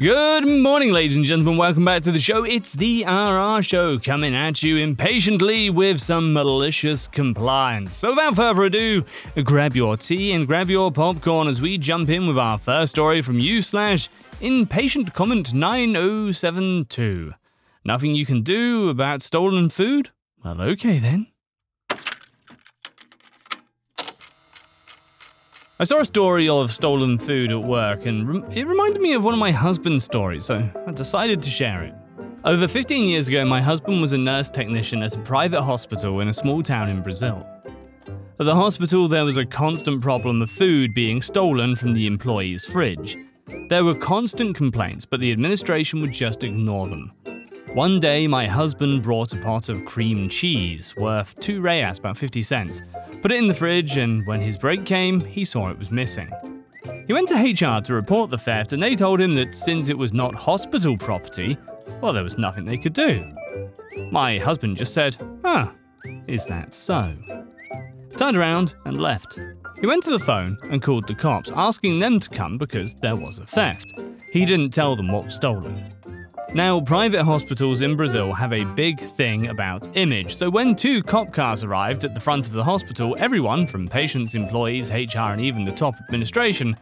Good morning, ladies and gentlemen. Welcome back to the show. It's the RR Show coming at you impatiently with some malicious compliance. So, without further ado, grab your tea and grab your popcorn as we jump in with our first story from you slash impatient comment 9072. Nothing you can do about stolen food? Well, okay then. I saw a story of stolen food at work, and it reminded me of one of my husband's stories, so I decided to share it. Over 15 years ago, my husband was a nurse technician at a private hospital in a small town in Brazil. At the hospital, there was a constant problem of food being stolen from the employees' fridge. There were constant complaints, but the administration would just ignore them. One day, my husband brought a pot of cream cheese worth two reais, about 50 cents, put it in the fridge, and when his break came, he saw it was missing. He went to HR to report the theft, and they told him that since it was not hospital property, well, there was nothing they could do. My husband just said, Huh, is that so? Turned around and left. He went to the phone and called the cops, asking them to come because there was a theft. He didn't tell them what was stolen. Now, private hospitals in Brazil have a big thing about image, so when two cop cars arrived at the front of the hospital, everyone, from patients, employees, HR, and even the top administration,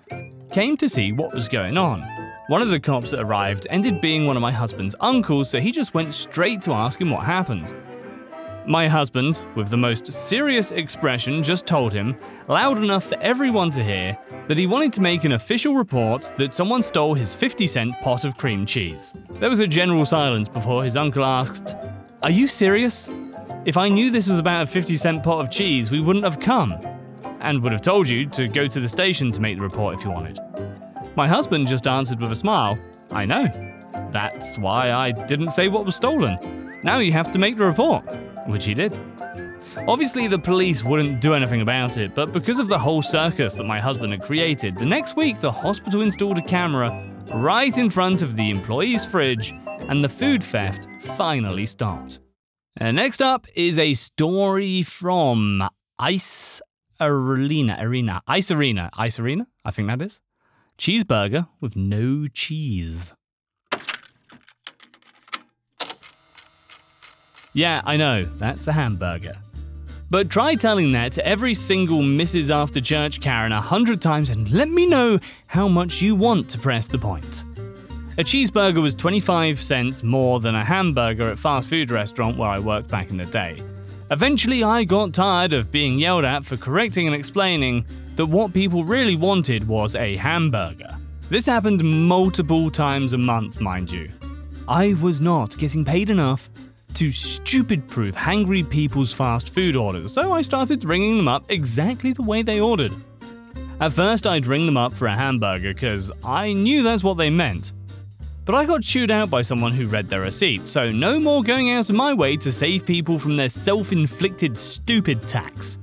came to see what was going on. One of the cops that arrived ended being one of my husband's uncles, so he just went straight to ask him what happened. My husband, with the most serious expression, just told him, loud enough for everyone to hear, that he wanted to make an official report that someone stole his 50 cent pot of cream cheese. There was a general silence before his uncle asked, Are you serious? If I knew this was about a 50 cent pot of cheese, we wouldn't have come, and would have told you to go to the station to make the report if you wanted. My husband just answered with a smile, I know. That's why I didn't say what was stolen. Now you have to make the report, which he did. Obviously, the police wouldn't do anything about it, but because of the whole circus that my husband had created, the next week the hospital installed a camera right in front of the employee's fridge, and the food theft finally stopped. And next up is a story from Ice Arena. Arena. Ice Arena. Ice Arena? I think that is. Cheeseburger with no cheese. Yeah, I know, that's a hamburger. But try telling that to every single Mrs. After Church Karen a hundred times and let me know how much you want to press the point. A cheeseburger was 25 cents more than a hamburger at fast food restaurant where I worked back in the day. Eventually, I got tired of being yelled at for correcting and explaining that what people really wanted was a hamburger. This happened multiple times a month, mind you. I was not getting paid enough to stupid proof hangry people's fast food orders, so I started ringing them up exactly the way they ordered. At first, I'd ring them up for a hamburger because I knew that's what they meant. But I got chewed out by someone who read their receipt, so no more going out of my way to save people from their self inflicted stupid tax.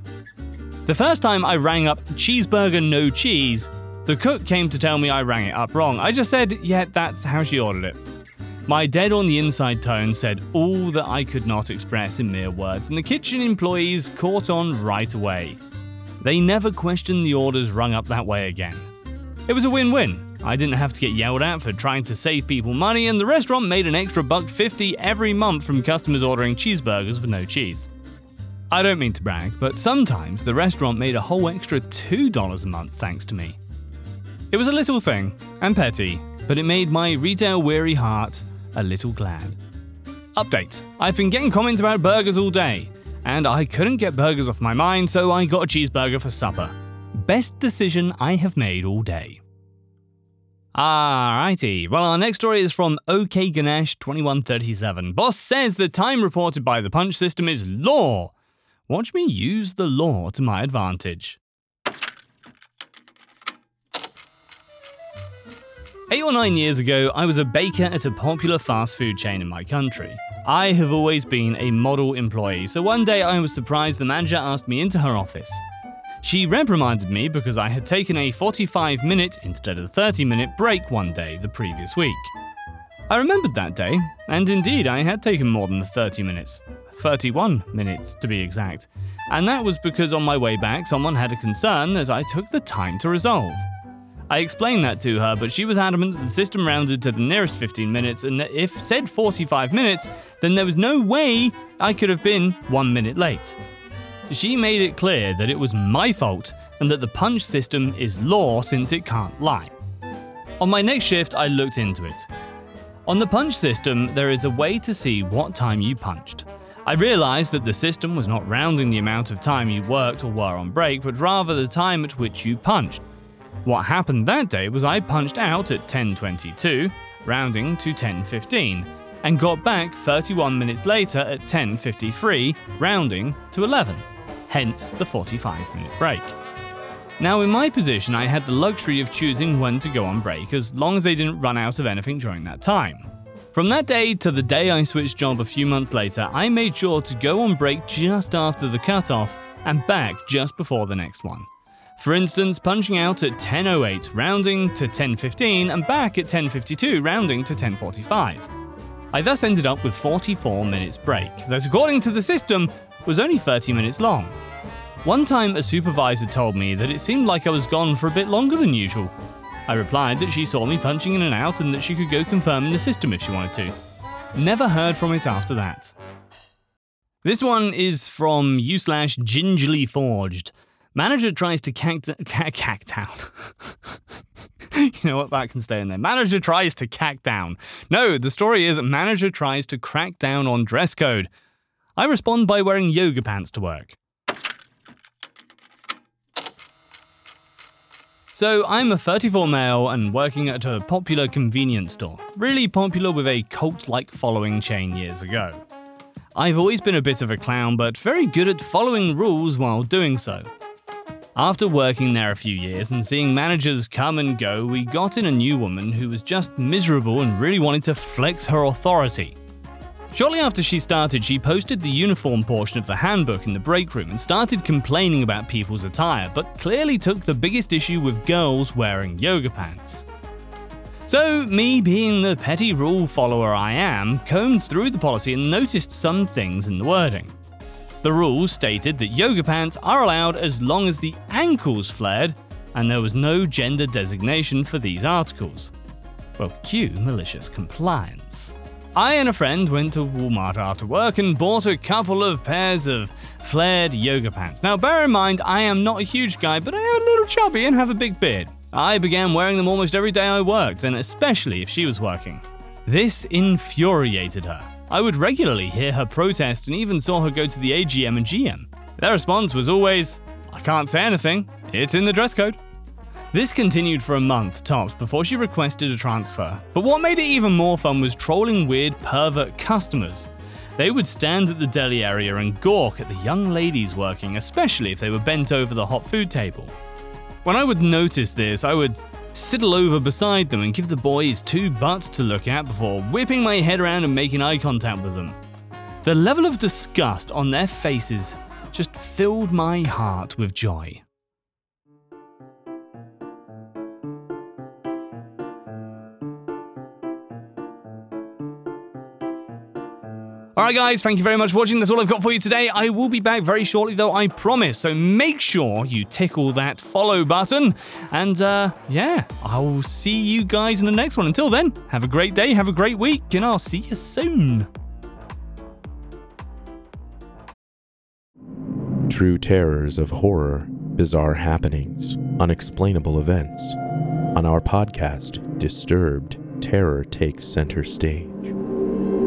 The first time I rang up cheeseburger no cheese, the cook came to tell me I rang it up wrong. I just said, yeah, that's how she ordered it. My dead on the inside tone said all that I could not express in mere words, and the kitchen employees caught on right away. They never questioned the orders rung up that way again. It was a win win. I didn't have to get yelled at for trying to save people money, and the restaurant made an extra buck 50 every month from customers ordering cheeseburgers with no cheese. I don't mean to brag, but sometimes the restaurant made a whole extra $2 a month thanks to me. It was a little thing, and petty, but it made my retail weary heart a little glad. Update I've been getting comments about burgers all day, and I couldn't get burgers off my mind, so I got a cheeseburger for supper. Best decision I have made all day. Alrighty, well, our next story is from OK Ganesh 2137. Boss says the time reported by the punch system is law. Watch me use the law to my advantage. Eight or nine years ago, I was a baker at a popular fast food chain in my country. I have always been a model employee, so one day I was surprised the manager asked me into her office. She reprimanded me because I had taken a 45 minute instead of 30 minute break one day the previous week. I remembered that day, and indeed I had taken more than the 30 minutes. 31 minutes to be exact. And that was because on my way back, someone had a concern that I took the time to resolve. I explained that to her, but she was adamant that the system rounded to the nearest 15 minutes, and that if said 45 minutes, then there was no way I could have been one minute late. She made it clear that it was my fault and that the punch system is law since it can't lie. On my next shift, I looked into it. On the punch system, there is a way to see what time you punched. I realised that the system was not rounding the amount of time you worked or were on break, but rather the time at which you punched. What happened that day was I punched out at 10:22, rounding to 10:15, and got back 31 minutes later at 10:53, rounding to 11. Hence the 45-minute break. Now, in my position, I had the luxury of choosing when to go on break as long as they didn't run out of anything during that time. From that day to the day I switched job a few months later, I made sure to go on break just after the cutoff and back just before the next one. For instance, punching out at 10.08, rounding to 10.15, and back at 10.52, rounding to 10.45. I thus ended up with 44 minutes break, that according to the system was only 30 minutes long. One time, a supervisor told me that it seemed like I was gone for a bit longer than usual. I replied that she saw me punching in and out and that she could go confirm in the system if she wanted to. Never heard from it after that. This one is from u slash gingerly forged. Manager tries to cact down. you know what? That can stay in there. Manager tries to cack down. No, the story is manager tries to crack down on dress code. I respond by wearing yoga pants to work. So, I'm a 34 male and working at a popular convenience store, really popular with a cult like following chain years ago. I've always been a bit of a clown, but very good at following rules while doing so. After working there a few years and seeing managers come and go, we got in a new woman who was just miserable and really wanted to flex her authority. Shortly after she started, she posted the uniform portion of the handbook in the break room and started complaining about people's attire, but clearly took the biggest issue with girls wearing yoga pants. So, me being the petty rule follower I am, combed through the policy and noticed some things in the wording. The rules stated that yoga pants are allowed as long as the ankles flared, and there was no gender designation for these articles. Well, cue malicious compliance. I and a friend went to Walmart after work and bought a couple of pairs of flared yoga pants. Now, bear in mind, I am not a huge guy, but I am a little chubby and have a big beard. I began wearing them almost every day I worked, and especially if she was working. This infuriated her. I would regularly hear her protest and even saw her go to the AGM and GM. Their response was always, I can't say anything, it's in the dress code. This continued for a month tops before she requested a transfer. But what made it even more fun was trolling weird pervert customers. They would stand at the deli area and gawk at the young ladies working, especially if they were bent over the hot food table. When I would notice this, I would sidle over beside them and give the boys two butts to look at before whipping my head around and making eye contact with them. The level of disgust on their faces just filled my heart with joy. Alright, guys, thank you very much for watching. That's all I've got for you today. I will be back very shortly, though, I promise. So make sure you tickle that follow button. And uh, yeah, I will see you guys in the next one. Until then, have a great day, have a great week, and I'll see you soon. True terrors of horror, bizarre happenings, unexplainable events. On our podcast, Disturbed, terror takes center stage.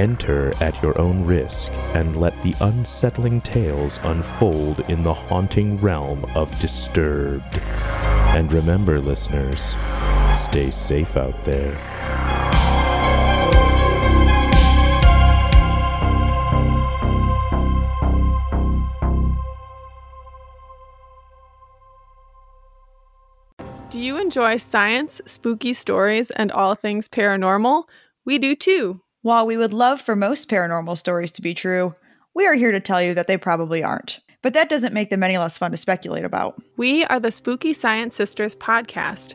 Enter at your own risk and let the unsettling tales unfold in the haunting realm of Disturbed. And remember, listeners, stay safe out there. Do you enjoy science, spooky stories, and all things paranormal? We do too. While we would love for most paranormal stories to be true, we are here to tell you that they probably aren't. But that doesn't make them any less fun to speculate about. We are the Spooky Science Sisters podcast.